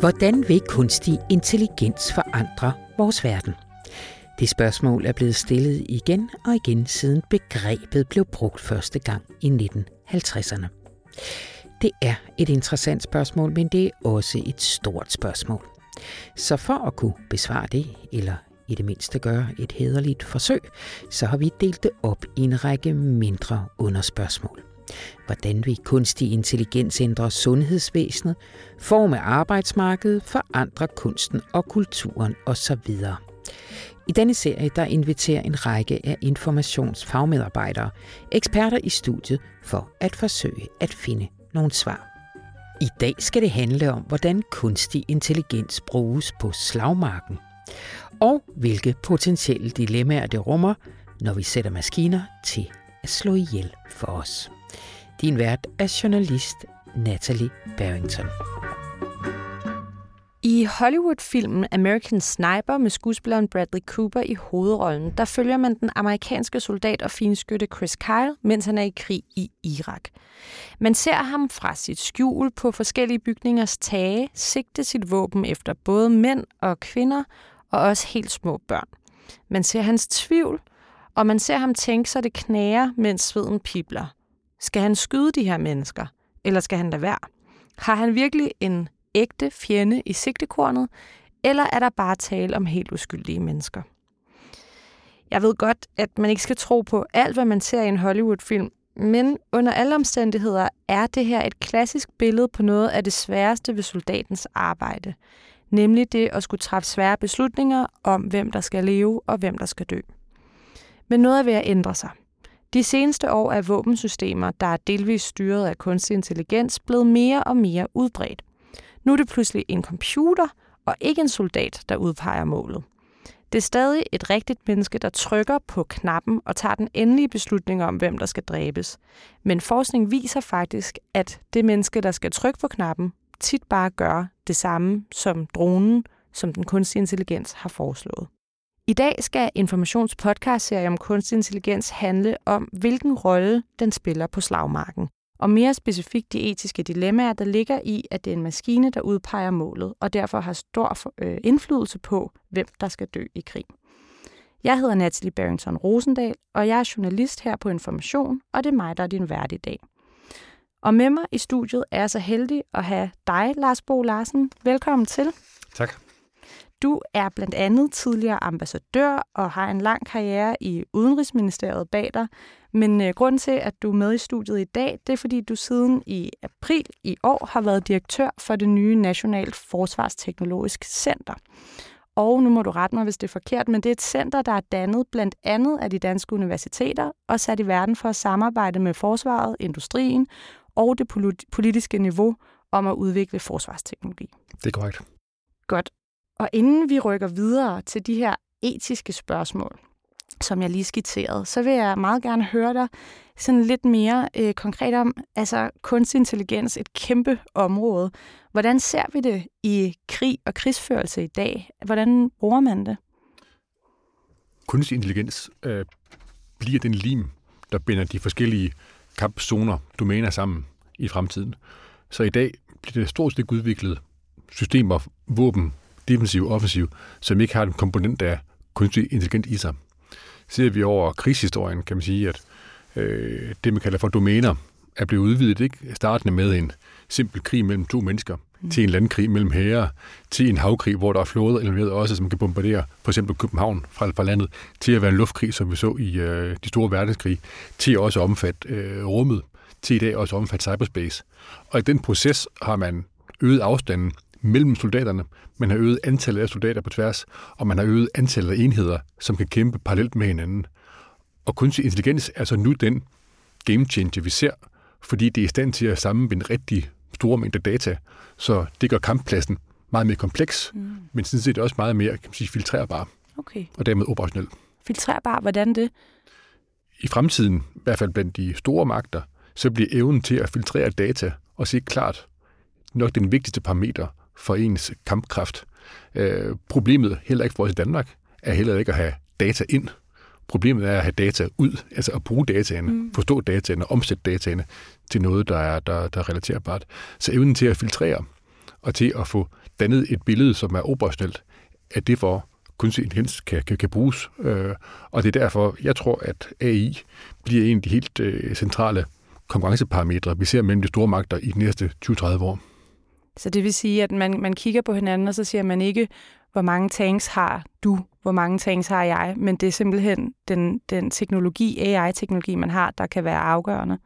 Hvordan vil kunstig intelligens forandre vores verden? Det spørgsmål er blevet stillet igen og igen siden begrebet blev brugt første gang i 1950'erne. Det er et interessant spørgsmål, men det er også et stort spørgsmål. Så for at kunne besvare det, eller i det mindste gøre et hederligt forsøg, så har vi delt det op i en række mindre underspørgsmål. Hvordan vil kunstig intelligens ændre sundhedsvæsenet, forme arbejdsmarkedet, forandre kunsten og kulturen osv.? I denne serie der inviterer en række af informationsfagmedarbejdere, eksperter i studiet, for at forsøge at finde nogle svar. I dag skal det handle om, hvordan kunstig intelligens bruges på slagmarken, og hvilke potentielle dilemmaer det rummer, når vi sætter maskiner til at slå ihjel for os. Din vært er journalist Natalie Barrington. I Hollywood-filmen American Sniper med skuespilleren Bradley Cooper i hovedrollen, der følger man den amerikanske soldat og finskytte Chris Kyle, mens han er i krig i Irak. Man ser ham fra sit skjul på forskellige bygningers tage sigte sit våben efter både mænd og kvinder og også helt små børn. Man ser hans tvivl, og man ser ham tænke sig det knager, mens sveden pibler. Skal han skyde de her mennesker, eller skal han lade være? Har han virkelig en ægte fjende i sigtekornet, eller er der bare tale om helt uskyldige mennesker? Jeg ved godt, at man ikke skal tro på alt, hvad man ser i en Hollywood-film, men under alle omstændigheder er det her et klassisk billede på noget af det sværeste ved soldatens arbejde. Nemlig det at skulle træffe svære beslutninger om, hvem der skal leve og hvem der skal dø. Men noget er ved at ændre sig. De seneste år er våbensystemer, der er delvis styret af kunstig intelligens, blevet mere og mere udbredt. Nu er det pludselig en computer og ikke en soldat, der udpeger målet. Det er stadig et rigtigt menneske, der trykker på knappen og tager den endelige beslutning om, hvem der skal dræbes. Men forskning viser faktisk, at det menneske, der skal trykke på knappen, tit bare gør det samme som dronen, som den kunstige intelligens har foreslået. I dag skal Informations podcastserie om kunstig intelligens handle om, hvilken rolle den spiller på slagmarken og mere specifikt de etiske dilemmaer, der ligger i, at det er en maskine, der udpeger målet, og derfor har stor øh, indflydelse på, hvem der skal dø i krig. Jeg hedder Natalie Barrington Rosendal, og jeg er journalist her på Information, og det er mig, der er din vært i dag. Og med mig i studiet er jeg så heldig at have dig, Lars Bo Larsen. Velkommen til. Tak. Du er blandt andet tidligere ambassadør og har en lang karriere i Udenrigsministeriet bag dig, men øh, grunden til, at du er med i studiet i dag, det er fordi, du siden i april i år har været direktør for det nye Nationalt Forsvarsteknologisk Center. Og nu må du rette mig, hvis det er forkert, men det er et center, der er dannet blandt andet af de danske universiteter og sat i verden for at samarbejde med forsvaret, industrien og det politiske niveau om at udvikle forsvarsteknologi. Det er korrekt. Godt. Og inden vi rykker videre til de her etiske spørgsmål, som jeg lige skitserede, så vil jeg meget gerne høre dig sådan lidt mere øh, konkret om, altså kunstig intelligens, et kæmpe område. Hvordan ser vi det i krig og krigsførelse i dag? Hvordan bruger man det? Kunstig intelligens øh, bliver den lim, der binder de forskellige kampzoner, domæner sammen i fremtiden. Så i dag bliver det stort set udviklet systemer, våben, defensiv og offensiv, som ikke har en komponent af kunstig intelligens i sig. Ser vi over krigshistorien, kan man sige, at øh, det, man kalder for domæner, er blevet udvidet, ikke? startende med en simpel krig mellem to mennesker, mm. til en landkrig mellem hære, til en havkrig, hvor der er flåder involveret også, som kan bombardere for eksempel København fra, fra landet, til at være en luftkrig, som vi så i øh, de store verdenskrig, til også at omfatte øh, rummet, til i dag også at omfatte cyberspace. Og i den proces har man øget afstanden mellem soldaterne, man har øget antallet af soldater på tværs, og man har øget antallet af enheder, som kan kæmpe parallelt med hinanden. Og kunstig intelligens er så nu den game changer, vi ser, fordi det er i stand til at sammenbinde rigtig store mængder data, så det gør kamppladsen meget mere kompleks, mm. men sådan set også meget mere kan man sige, filtrerbar, okay. og dermed operationel. Filtrerbar, hvordan det? I fremtiden, i hvert fald blandt de store magter, så bliver evnen til at filtrere data og se klart nok den vigtigste parameter for ens kampkraft. Øh, problemet, heller ikke for os i Danmark, er heller ikke at have data ind. Problemet er at have data ud, altså at bruge dataene, mm. forstå dataene, omsætte dataene til noget, der er, der, der er relaterbart. Så evnen til at filtrere og til at få dannet et billede, som er operationelt, at det for kunstig intelligens kan, kan, kan bruges. Øh, og det er derfor, jeg tror, at AI bliver en af de helt øh, centrale konkurrenceparametre, vi ser mellem de store magter i de næste 20-30 år. Så det vil sige, at man, man kigger på hinanden, og så siger man ikke, hvor mange tanks har du, hvor mange tanks har jeg, men det er simpelthen den, den teknologi, AI-teknologi, man har, der kan være afgørende.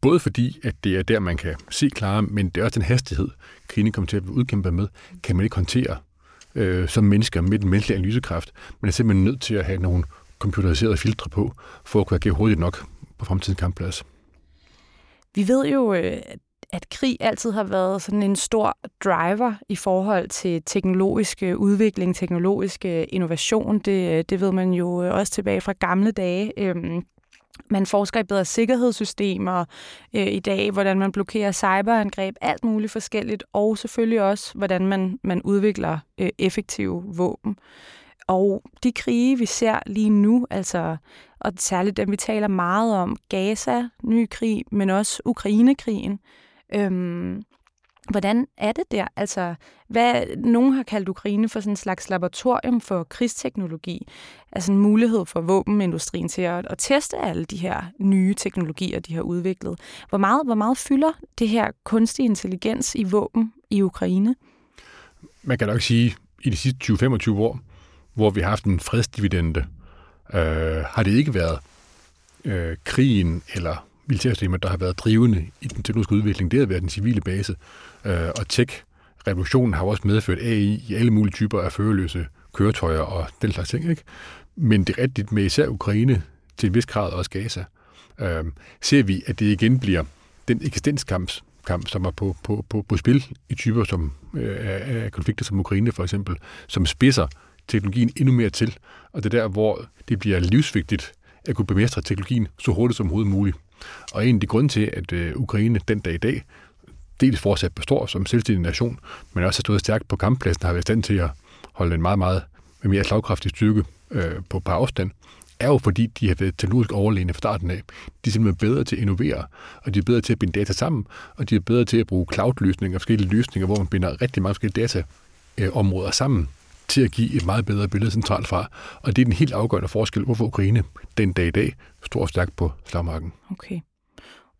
Både fordi, at det er der, man kan se klare, men det er også den hastighed, krigen kommer til at udkæmpe med, kan man ikke håndtere øh, som mennesker med den menneskelige analysekraft. Man er simpelthen nødt til at have nogle computeriserede filtre på, for at kunne agere hurtigt nok på fremtidens kampplads. Vi ved jo, øh, at krig altid har været sådan en stor driver i forhold til teknologisk udvikling, teknologisk innovation. Det, øh, det ved man jo øh, også tilbage fra gamle dage. Øhm, man forsker i bedre sikkerhedssystemer øh, i dag, hvordan man blokerer cyberangreb, alt muligt forskelligt, og selvfølgelig også, hvordan man, man udvikler øh, effektive våben. Og de krige, vi ser lige nu, altså, og særligt dem, vi taler meget om, Gaza, ny krig, men også Ukrainekrigen, øhm, Hvordan er det der? Altså, hvad, nogen har kaldt Ukraine for sådan en slags laboratorium for krigsteknologi. Altså en mulighed for våbenindustrien til at, at teste alle de her nye teknologier, de har udviklet. Hvor meget, hvor meget fylder det her kunstig intelligens i våben i Ukraine? Man kan nok sige, i de sidste 20-25 år, hvor vi har haft en fredsdividende, øh, har det ikke været øh, krigen eller militærsystemer, der har været drivende i den teknologiske udvikling. Det har været den civile base. Øh, og tech-revolutionen har også medført AI i alle mulige typer af førerløse køretøjer og den slags ting. Ikke? Men det er rigtigt med især Ukraine, til en vis grad også Gaza, øh, ser vi, at det igen bliver den eksistenskamp, kamp, som er på, på, på, på spil i typer som øh, af konflikter som Ukraine for eksempel, som spidser teknologien endnu mere til. Og det er der, hvor det bliver livsvigtigt at kunne bemestre teknologien så hurtigt som overhovedet muligt. Og en af de grunde til, at øh, Ukraine den dag i dag dels fortsat består som selvstændig nation, men også har stået stærkt på kamppladsen, har været i stand til at holde en meget, meget mere slagkraftig styrke øh, på par afstand, er jo fordi, de har været teknologisk overlegne fra starten af. De er simpelthen bedre til at innovere, og de er bedre til at binde data sammen, og de er bedre til at bruge cloud-løsninger forskellige løsninger, hvor man binder rigtig mange forskellige dataområder sammen til at give et meget bedre billede centralt fra. Og det er den helt afgørende forskel, hvorfor Ukraine den dag i dag står stærkt på slagmarken. Okay.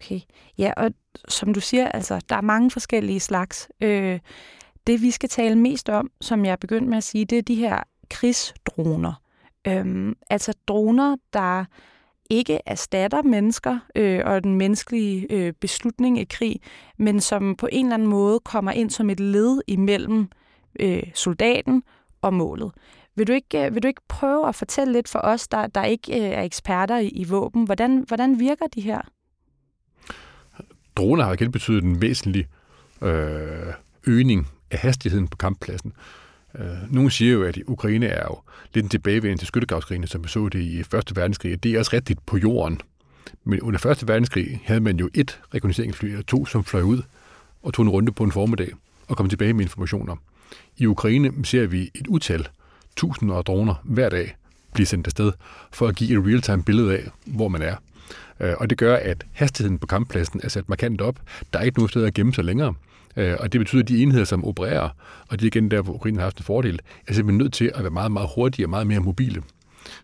Okay. Ja, og som du siger, altså, der er mange forskellige slags. Øh, det vi skal tale mest om, som jeg begyndte med at sige, det er de her krigsdroner. Øhm, altså droner, der ikke erstatter mennesker øh, og den menneskelige øh, beslutning i krig, men som på en eller anden måde kommer ind som et led imellem øh, soldaten og målet. Vil du, ikke, øh, vil du ikke prøve at fortælle lidt for os, der, der ikke øh, er eksperter i, i våben, hvordan, hvordan virker de her? droner har igen betydet en væsentlig øh, øgning af hastigheden på kamppladsen. Øh, nogle siger jo, at Ukraine er jo lidt en tilbagevendelse til skyttegravskrigene, som vi så det i Første Verdenskrig. Det er også rigtigt på jorden. Men under Første Verdenskrig havde man jo et rekognosceringsfly, eller to, som fløj ud og tog en runde på en formiddag og kom tilbage med informationer. I Ukraine ser vi et utal, tusinder af droner hver dag, blive sendt afsted for at give et real-time billede af, hvor man er. Øh, og det gør, at hastigheden på kamppladsen er sat markant op. Der er ikke nogen sted at gemme sig længere. Øh, og det betyder, at de enheder, som opererer, og det er igen der, hvor Ukraine har haft en fordel, er simpelthen nødt til at være meget, meget hurtigere og meget mere mobile.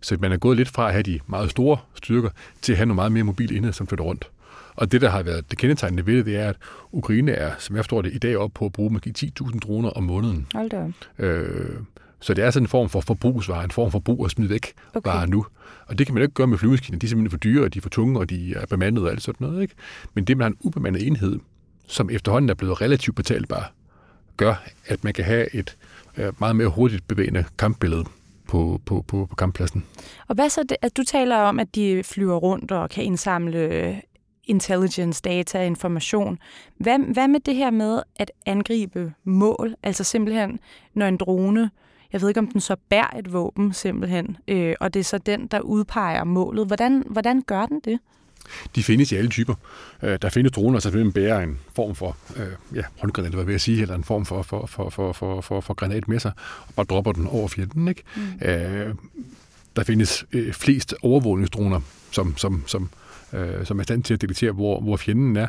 Så man er gået lidt fra at have de meget store styrker, til at have nogle meget mere mobile enheder, som flytter rundt. Og det, der har været det kendetegnende ved det, det er, at Ukraine er, som jeg forstår det, i dag op på at bruge måske 10.000 droner om måneden. Hold da. Øh, så det er sådan en form for forbrugsvare, en form for brug og smid væk okay. bare nu. Og det kan man jo ikke gøre med flyvemaskiner. De er simpelthen for dyre, og de er for tunge, og de er bemandet og alt sådan noget. Ikke? Men det, man har en ubemandet enhed, som efterhånden er blevet relativt betalbar, gør, at man kan have et øh, meget mere hurtigt bevægende kampbillede på, på, på, på kamppladsen. Og hvad så, det, at du taler om, at de flyver rundt og kan indsamle intelligence, data, information. Hvad, hvad med det her med at angribe mål? Altså simpelthen, når en drone jeg ved ikke, om den så bærer et våben simpelthen, øh, og det er så den, der udpeger målet. Hvordan, hvordan gør den det? De findes i alle typer. Øh, der findes droner, som bærer en form for øh, ja, håndgranat, hvad vil jeg sige, eller en form for, for, for, for, for, for, for granat med sig, og bare dropper den over fjenden. Ikke? Mm. Øh, der findes øh, flest overvågningsdroner, som, som, som, øh, som er stand til at detektere, hvor, hvor fjenden er.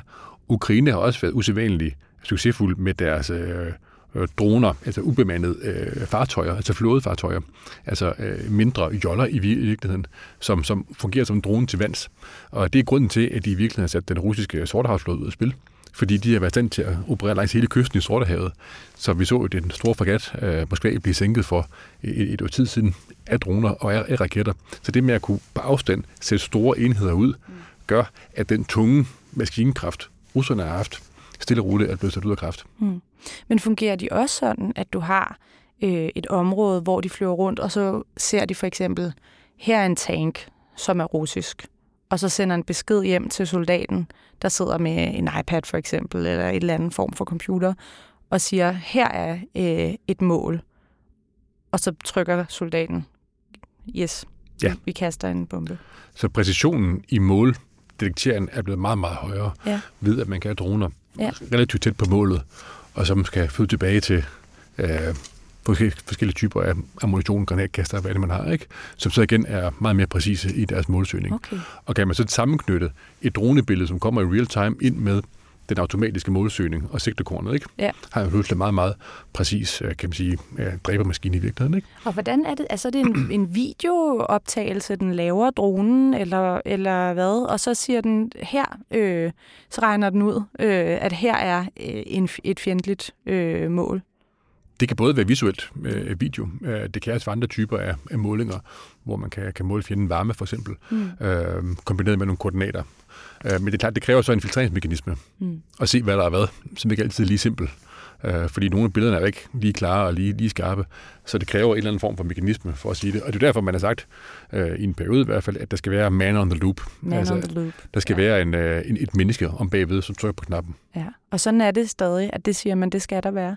Ukraine har også været usædvanligt succesfuld med deres øh, øh, droner, altså ubemandede øh, fartøjer, altså flådefartøjer, altså øh, mindre joller i virkeligheden, som, som fungerer som drone til vands. Og det er grunden til, at de i virkeligheden har sat den russiske sortehavsflåde ud af spil fordi de har været stand til at operere langs hele kysten i Sortehavet. Så vi så jo den store fregat, øh, Moskva, blive sænket for et, et år tid siden af droner og af, af raketter. Så det med at kunne på afstand sætte store enheder ud, mm gør, at den tunge maskinkraft, russerne har haft, stille og roligt er blevet sat ud af kraft. Mm. Men fungerer de også sådan, at du har øh, et område, hvor de flyver rundt, og så ser de for eksempel, her er en tank, som er russisk, og så sender en besked hjem til soldaten, der sidder med en iPad for eksempel, eller et eller andet form for computer, og siger, her er øh, et mål. Og så trykker soldaten, yes, ja. vi kaster en bombe. Så præcisionen i måldetekteringen er blevet meget, meget højere, ja. ved at man kan have droner ja. relativt tæt på målet, og som skal flytte tilbage til øh, forskellige typer af ammunition, granatkaster, hvad det man har, ikke? som så igen er meget mere præcise i deres målsøgning. Okay. Og kan man så sammenknytte et dronebillede, som kommer i real time, ind med den automatiske målsøgning og sigtekornet, ikke? Ja. har jo pludselig meget, meget præcis, øh, kan man sige, dræbermaskine i virkeligheden. Ikke? Og hvordan er det? Altså er det en, en videooptagelse, den laver dronen, eller, eller hvad? Og så siger den, her, øh, så regner den ud, øh, at her er øh, en, et fjendtligt øh, mål. Det kan både være visuelt øh, video, øh, det kan også være andre typer af, af målinger, hvor man kan, kan måle fjenden varme for eksempel, mm. øh, kombineret med nogle koordinater. Øh, men det er klart, det kræver så en filtreringsmekanisme, mm. at se, hvad der er hvad, som ikke altid er lige simpelt. Øh, fordi nogle af billederne er ikke lige klare og lige, lige skarpe, så det kræver en eller anden form for mekanisme for at sige det. Og det er derfor, man har sagt, øh, i en periode i hvert fald, at der skal være man on the loop. Man altså, on the loop. Der skal ja. være en, øh, en, et menneske om bagved, som trykker på knappen. Ja, og sådan er det stadig, at det siger man, det skal der være.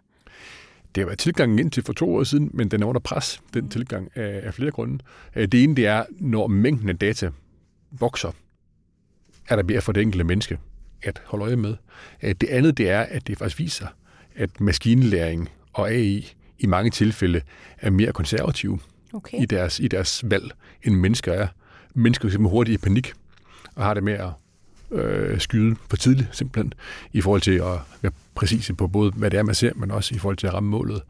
Det har været tilgangen indtil for to år siden, men den er under pres, den tilgang, af, af flere grunde. Øh, det ene, det er, når mængden af data vokser, er der mere for det enkelte menneske at holde øje med. Øh, det andet, det er, at det faktisk viser, at maskinlæring og AI i mange tilfælde er mere konservative okay. i, deres, i deres valg, end mennesker er. Mennesker er simpelthen hurtigt i panik og har det med at øh, skyde for tidligt, simpelthen, i forhold til at være præcise på både, hvad det er, man ser, men også i forhold til at ramme målet.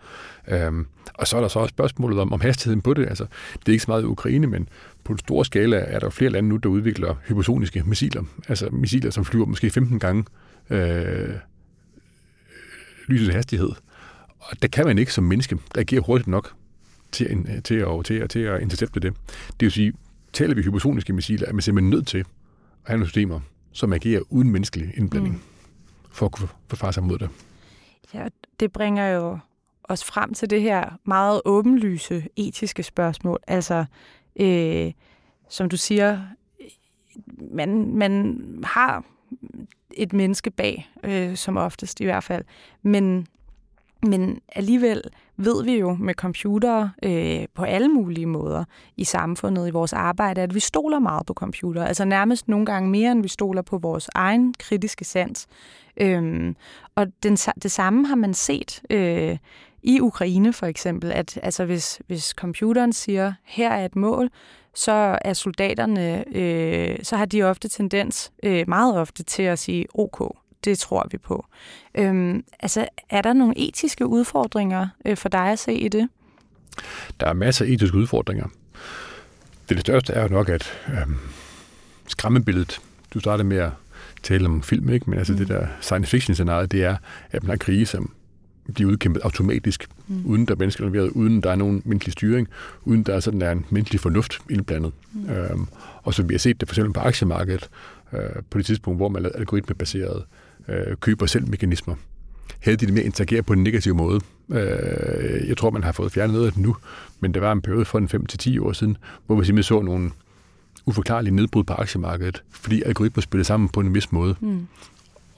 Øhm, og så er der så også spørgsmålet om, om hastigheden på det. Altså, det er ikke så meget i Ukraine, men på en stor skala er der flere lande nu, der udvikler hypersoniske missiler. Altså missiler, som flyver måske 15 gange øh, lysets hastighed. Og der kan man ikke som menneske reagere hurtigt nok til, en, øh, til, at, til, at, til at intercepte det. Det vil sige, taler vi hypersoniske missiler, er man simpelthen nødt til at have nogle systemer, som agerer uden menneskelig indblanding, mm for at kunne forfare sig mod det. Ja, det bringer jo os frem til det her meget åbenlyse etiske spørgsmål. Altså, øh, som du siger, man, man har et menneske bag, øh, som oftest i hvert fald, men men alligevel ved vi jo med computere øh, på alle mulige måder i samfundet, i vores arbejde, at vi stoler meget på computer. Altså nærmest nogle gange mere, end vi stoler på vores egen kritiske sans. Øhm, og den, det samme har man set øh, i Ukraine for eksempel, at altså hvis, hvis computeren siger, her er et mål, så er soldaterne, øh, så har de ofte tendens, øh, meget ofte, til at sige OK det tror vi på. Øhm, altså, er der nogle etiske udfordringer øh, for dig at se i det? Der er masser af etiske udfordringer. Det, det største er jo nok, at øhm, skræmmebilledet, du startede med at tale om film, ikke? men altså mm. det der science fiction scenarie, det er, at man har krise, som bliver udkæmpet automatisk, mm. uden der er mennesker involveret, uden der er nogen menneskelig styring, uden der er sådan der en menneskelig fornuft indblandet. Mm. Øhm, og så vi har set det for eksempel på aktiemarkedet, øh, på det tidspunkt, hvor man lavede algoritmebaseret øh, køber selv mekanismer. Havde de det mere interagere på en negativ måde. Øh, jeg tror, man har fået fjernet noget af det nu, men det var en periode for en 5-10 år siden, hvor vi simpelthen så nogle uforklarlige nedbrud på aktiemarkedet, fordi algoritmer spillede sammen på en vis måde. Mm.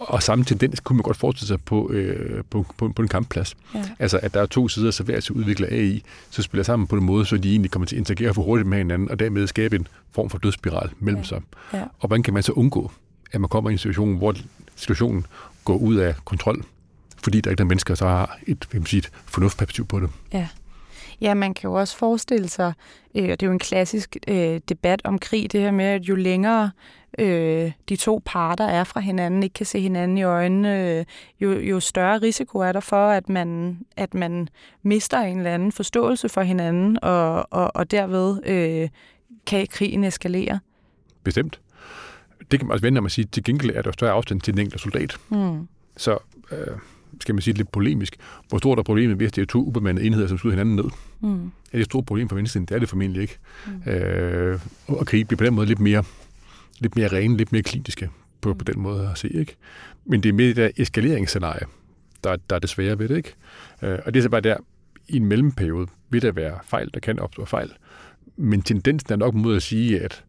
Og samme tendens kunne man godt forestille sig på, øh, på, på, på en kampplads. Ja. Altså, at der er to sider, så hver til udvikler AI, så spiller sammen på en måde, så de egentlig kommer til at interagere for hurtigt med hinanden, og dermed skabe en form for dødsspiral mellem ja. sig. Ja. Og hvordan kan man så undgå, at man kommer i en situation, hvor situationen går ud af kontrol, fordi der ikke er mennesker, der har et, vil sige, et fornuftperspektiv på det. Ja. Ja, man kan jo også forestille sig, øh, og det er jo en klassisk øh, debat om krig, det her med, at jo længere øh, de to parter er fra hinanden, ikke kan se hinanden i øjnene, øh, jo, jo større risiko er der for, at man, at man mister en eller anden forståelse for hinanden, og, og, og derved øh, kan krigen eskalere. Bestemt. Det kan man også vende om at sige, til gengæld er der større afstand til den enkelte soldat. Mm. Så øh, skal man sige lidt polemisk, hvor stort er problemet, hvis det er to ubemandede enheder, som skyder hinanden ned? Mm. Er det et stort problem for venstresiden? Det er det formentlig ikke. Mm. Øh, og krig bliver på den måde lidt mere, lidt mere rene, lidt mere kliniske på, på den måde at se. Ikke? Men det er mere det der eskaleringsscenarie, der, der er det svære ved det. Ikke? Øh, og det er så bare der, i en mellemperiode vil der være fejl, der kan opstå fejl. Men tendensen er nok mod at sige, at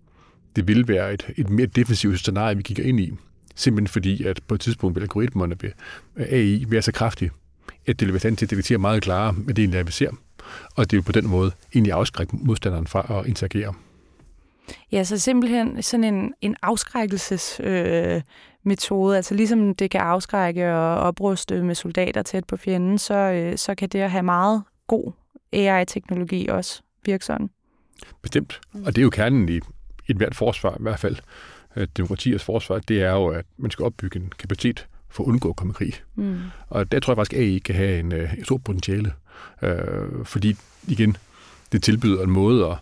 det vil være et, et mere defensivt scenarie, vi kigger ind i. Simpelthen fordi, at på et tidspunkt vil algoritmerne ved AI være så kraftige, at det vil være stand til at detektere meget klarere, hvad det egentlig er, vi ser. Og det vil på den måde egentlig afskrække modstanderen fra at interagere. Ja, så simpelthen sådan en, en afskrækkelsesmetode. Øh, metode. altså ligesom det kan afskrække og opruste med soldater tæt på fjenden, så, øh, så kan det at have meget god AI-teknologi også virke sådan. Bestemt. Og det er jo kernen i et hvert forsvar, i hvert fald demokratiers forsvar, det er jo, at man skal opbygge en kapacitet for at undgå at komme i krig. Mm. Og der tror jeg faktisk, at AI kan have en, øh, en stor potentiale. Øh, fordi, igen, det tilbyder en måde at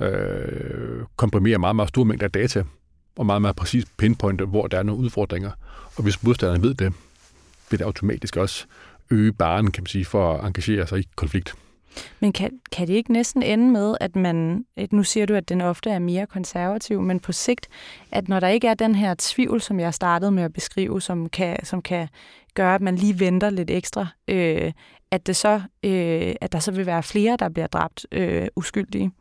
øh, komprimere meget, meget store mængder af data, og meget, meget præcis pinpointe, hvor der er nogle udfordringer. Og hvis modstanderne ved det, vil det automatisk også øge baren, kan man sige, for at engagere sig i konflikt. Men kan, kan det ikke næsten ende med, at man, nu siger du, at den ofte er mere konservativ, men på sigt, at når der ikke er den her tvivl, som jeg startede med at beskrive, som kan, som kan gøre, at man lige venter lidt ekstra, øh, at, det så, øh, at der så vil være flere, der bliver dræbt øh, uskyldige?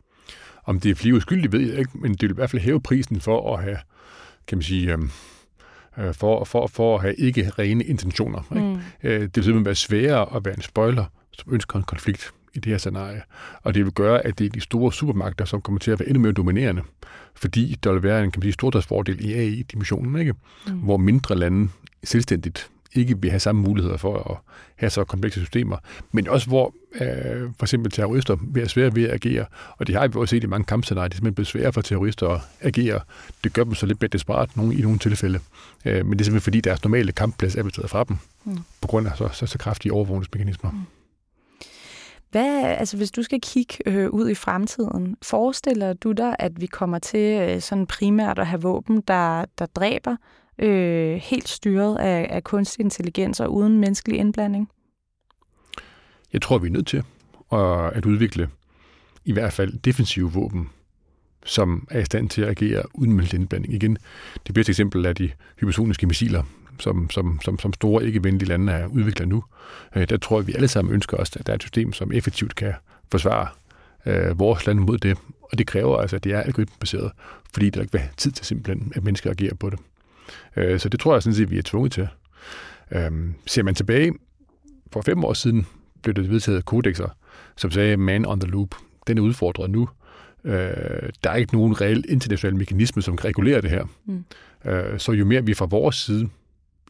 Om det er flere uskyldige, ved jeg ikke, men det vil i hvert fald hæve prisen for at have, kan man sige, øhm, øh, for, for, for at have ikke rene intentioner. Ikke? Mm. Øh, det vil simpelthen være sværere at være en spoiler, som ønsker en konflikt i det her scenarie. Og det vil gøre, at det er de store supermagter, som kommer til at være endnu mere dominerende, fordi der vil være en kan man sige, stordriftsfordel i AI-dimensionen, ikke? Mm. hvor mindre lande selvstændigt ikke vil have samme muligheder for at have så komplekse systemer, men også hvor øh, for eksempel terrorister være svære ved at agere, og det har vi også set i mange kampscenarier, det er simpelthen blevet sværere for terrorister at agere. Det gør dem så lidt mere desperat nogle, i nogle tilfælde, øh, men det er simpelthen fordi deres normale kampplads er blevet taget fra dem, mm. på grund af så, så, så kraftige overvågningsmekanismer. Mm. Hvad, altså hvis du skal kigge øh, ud i fremtiden, forestiller du dig, at vi kommer til øh, sådan primært at have våben, der, der dræber, øh, helt styret af, af kunstig intelligens og uden menneskelig indblanding? Jeg tror, vi er nødt til at, udvikle i hvert fald defensive våben, som er i stand til at agere uden menneskelig indblanding. Igen, det bedste eksempel er de hypersoniske missiler, som, som, som, som store ikke-venlige lande er udviklet nu. Øh, der tror jeg, vi alle sammen ønsker os, at der er et system, som effektivt kan forsvare øh, vores land mod det. Og det kræver altså, at det er algoritmebaseret, fordi der ikke vil have tid til simpelthen, at mennesker agerer på det. Øh, så det tror jeg sådan set, vi er tvunget til. Øh, ser man tilbage, for fem år siden blev det vedtaget kodexer, som sagde man on the loop. Den er udfordret nu. Øh, der er ikke nogen reel international mekanisme, som kan regulere det her. Mm. Øh, så jo mere vi fra vores side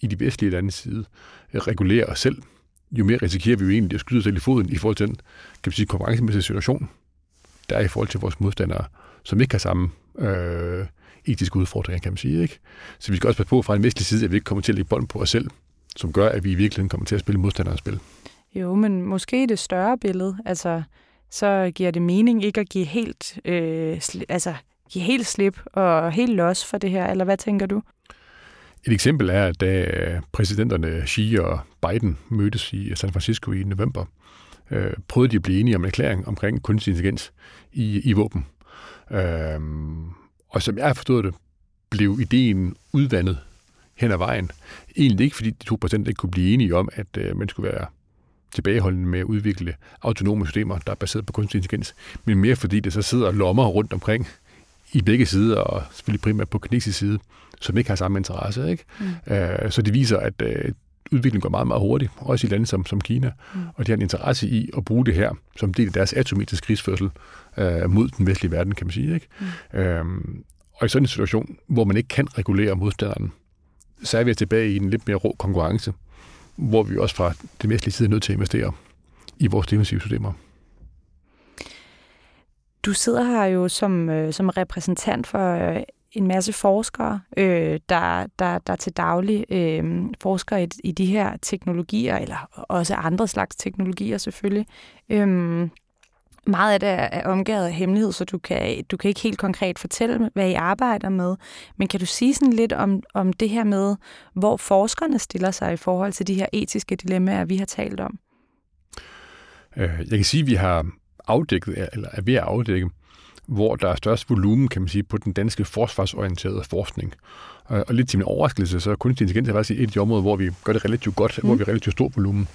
i de vestlige landes side øh, regulere os selv, jo mere risikerer vi jo egentlig at skyde os selv i foden i forhold til den kan man sige, konkurrencemæssige situation, der er i forhold til vores modstandere, som ikke har samme øh, etiske udfordringer, kan man sige. Ikke? Så vi skal også passe på fra en vestlig side, at vi ikke kommer til at lægge bånd på os selv, som gør, at vi i virkeligheden kommer til at spille modstanderens spil. Jo, men måske det større billede, altså så giver det mening ikke at give helt, øh, altså, give helt slip og helt los for det her, eller hvad tænker du? Et eksempel er, at da præsidenterne Xi og Biden mødtes i San Francisco i november, øh, prøvede de at blive enige om en erklæring omkring kunstig intelligens i, i våben. Øh, og som jeg har forstået det, blev ideen udvandet hen ad vejen. Egentlig ikke, fordi de to præsidenter ikke kunne blive enige om, at øh, man skulle være tilbageholdende med at udvikle autonome systemer, der er baseret på kunstig intelligens, men mere fordi det så sidder lommer rundt omkring i begge sider, og selvfølgelig primært på kinesisk side, som ikke har samme interesse. Ikke? Mm. Øh, så det viser, at øh, udviklingen går meget, meget hurtigt, også i lande som, som Kina, mm. og de har en interesse i at bruge det her som del af deres atomiske krigsførsel øh, mod den vestlige verden, kan man sige. Ikke? Mm. Øhm, og i sådan en situation, hvor man ikke kan regulere modstanderen, så er vi tilbage i en lidt mere rå konkurrence, hvor vi også fra det vestlige side er nødt til at investere i vores defensive systemer. Du sidder her jo som, øh, som repræsentant for øh, en masse forskere, øh, der, der, der til daglig øh, forsker i, i de her teknologier, eller også andre slags teknologier selvfølgelig. Øh, meget af det er omgivet af hemmelighed, så du kan, du kan ikke helt konkret fortælle, hvad I arbejder med. Men kan du sige sådan lidt om, om det her med, hvor forskerne stiller sig i forhold til de her etiske dilemmaer, vi har talt om? Øh, jeg kan sige, at vi har afdækket, eller er ved at afdække, hvor der er størst volumen, kan man sige, på den danske forsvarsorienterede forskning. Og lidt til min overraskelse, så er kunstig intelligens faktisk et af de områder, hvor vi gør det relativt godt, mm. hvor vi har relativt stor volumen.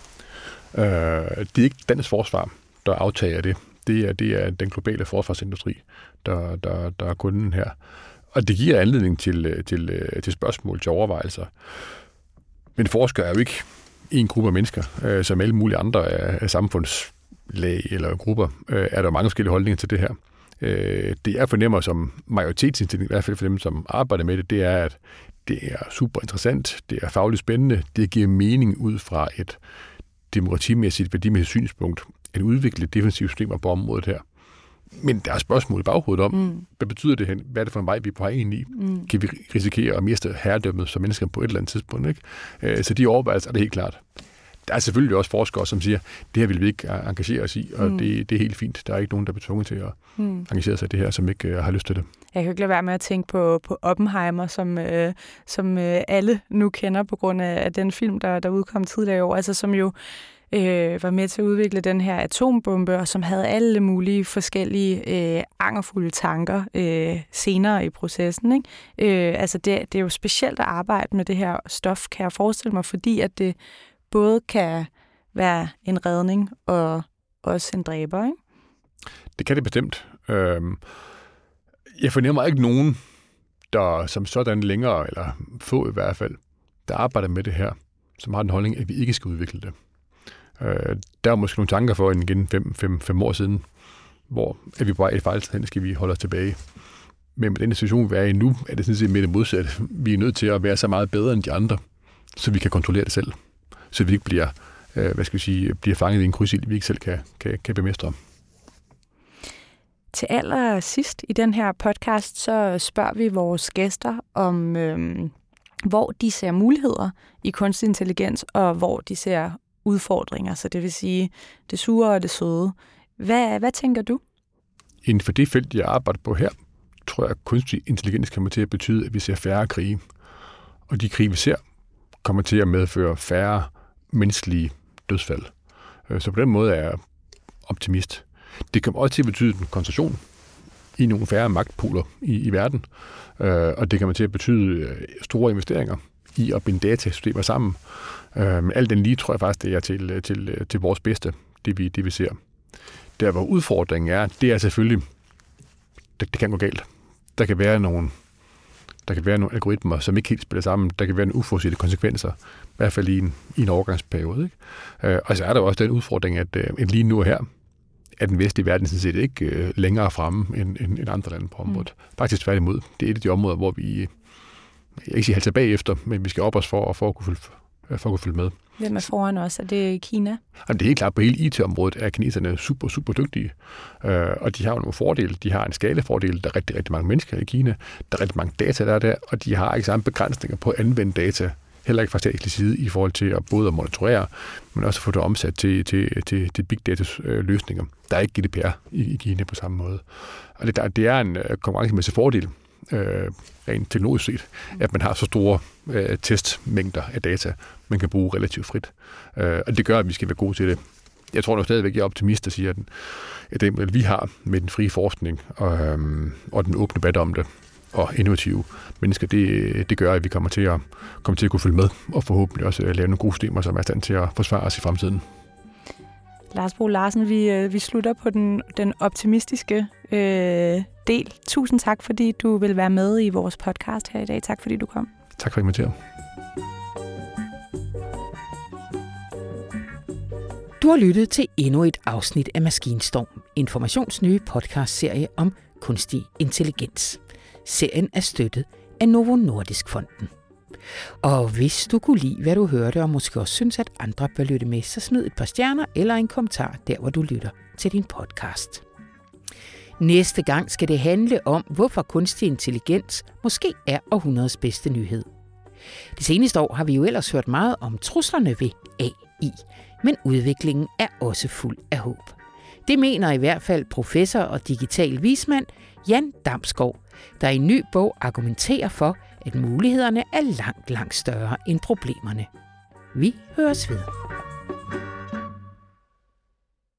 Øh, det er ikke dansk forsvar, der aftager det. Det er, det er den globale forsvarsindustri, der, der, der er kunden her. Og det giver anledning til, til, til spørgsmål, til overvejelser. Men forskere er jo ikke en gruppe af mennesker, øh, som alle mulige andre af, af samfundslag eller grupper, øh, er der mange forskellige holdninger til det her. Øh, det jeg fornemmer som majoritetsindstilling, i hvert fald for dem, som arbejder med det, det er, at det er super interessant, det er fagligt spændende, det giver mening ud fra et demokratimæssigt, værdimæssigt synspunkt, at udvikle defensive systemer på området her. Men der er spørgsmål i baghovedet om, mm. hvad betyder det hen? Hvad er det for en vej, vi er på vej ind i? Mm. Kan vi risikere at miste herredømmet som mennesker på et eller andet tidspunkt? Ikke? Øh, så de overvejelser er det helt klart. Der er selvfølgelig også forskere, som siger, det her vil vi ikke engagere os i, og mm. det, det er helt fint. Der er ikke nogen, der er tvunget til at mm. engagere sig i det her, som ikke uh, har lyst til det. Jeg kan ikke lade være med at tænke på, på Oppenheimer, som, uh, som uh, alle nu kender på grund af, af den film, der, der udkom tidligere i år, altså som jo øh, var med til at udvikle den her atombombe, og som havde alle mulige forskellige øh, angerfulde tanker øh, senere i processen. Ikke? Øh, altså det, det er jo specielt at arbejde med det her stof, kan jeg forestille mig, fordi at det både kan være en redning og også en dræber. Ikke? Det kan det bestemt. Øhm, jeg fornemmer ikke nogen, der som sådan længere, eller få i hvert fald, der arbejder med det her, som har den holdning, at vi ikke skal udvikle det. Øh, der er måske nogle tanker for en igen fem, fem, fem år siden, hvor at vi bare vej i fejltrin, skal vi holde os tilbage. Men med den situation, vi er i nu, er det sådan set mere det modsatte. Vi er nødt til at være så meget bedre end de andre, så vi kan kontrollere det selv. Så vi ikke bliver, øh, hvad skal vi sige, bliver fanget i en krydsild, vi ikke selv kan, kan, kan bemestre. Til aller sidst i den her podcast, så spørger vi vores gæster om, øhm, hvor de ser muligheder i kunstig intelligens, og hvor de ser udfordringer, så det vil sige det sure og det søde. Hvad, hvad tænker du? Inden for det felt, jeg arbejder på her, tror jeg, at kunstig intelligens kommer til at betyde, at vi ser færre krige. Og de krige, vi ser, kommer til at medføre færre menneskelige dødsfald. Øh, så på den måde er jeg optimist. Det kommer også til at betyde en koncentration i nogle færre magtpoler i, i verden. Øh, og det kommer til at betyde øh, store investeringer i at binde datasystemer sammen. Øh, men alt den lige tror jeg faktisk, det er til, øh, til, til vores bedste, det vi, det vi ser. Der, hvor udfordringen er, det er selvfølgelig, det, det kan gå galt. Der kan være nogle der kan være nogle algoritmer, som ikke helt spiller sammen. Der kan være nogle uforudsete konsekvenser, i hvert fald i en, i en overgangsperiode. Ikke? Øh, og så er der også den udfordring, at, øh, lige nu her, er den vestlige verden sådan set ikke øh, længere fremme end, end, end andre lande på området. Mm. Faktisk tværtimod. Det er et af de områder, hvor vi jeg ikke sige halter bagefter, men vi skal op os for, for, at, kunne følge, for at kunne følge med. Hvem er foran os? Er det Kina? Jamen, det er helt klart, på hele IT-området er kineserne super, super dygtige. Øh, og de har jo nogle fordele. De har en skalefordel. Der er rigtig, rigtig mange mennesker i Kina. Der er rigtig mange data, der er der, og de har ikke samme begrænsninger på at anvende data heller ikke fra statslig side i forhold til at både at monitorere, men også at få det omsat til, til, til, til big data øh, løsninger. Der er ikke GDPR i, i Kina på samme måde. Og det, der, det er en øh, konkurrencemæssig fordel øh, rent teknologisk set, at man har så store øh, testmængder af data, man kan bruge relativt frit. Øh, og det gør, at vi skal være gode til det. Jeg tror nok stadigvæk, jeg er optimist, der siger, at, den, at det, vi har med den frie forskning og, øhm, og den åbne debat om det, og innovative mennesker, det, det gør, at vi kommer til at, kommer til at kunne følge med, og forhåbentlig også øh, lave nogle gode systemer, som er i stand til at forsvare os i fremtiden. Lars Bro Larsen, vi, øh, vi slutter på den, den optimistiske øh, del. Tusind tak, fordi du vil være med i vores podcast her i dag. Tak, fordi du kom. Tak for at invitere. Du har lyttet til endnu et afsnit af Maskinstorm, Informations nye podcastserie om kunstig intelligens. Serien er støttet af Novo Nordisk Fonden. Og hvis du kunne lide, hvad du hørte, og måske også synes, at andre bør lytte med, så smid et par stjerner eller en kommentar der, hvor du lytter til din podcast. Næste gang skal det handle om, hvorfor kunstig intelligens måske er århundredets bedste nyhed. Det seneste år har vi jo ellers hørt meget om truslerne ved AI, men udviklingen er også fuld af håb. Det mener i hvert fald professor og digital vismand Jan Damskov, der i en ny bog argumenterer for, at mulighederne er langt, langt større end problemerne. Vi høres ved.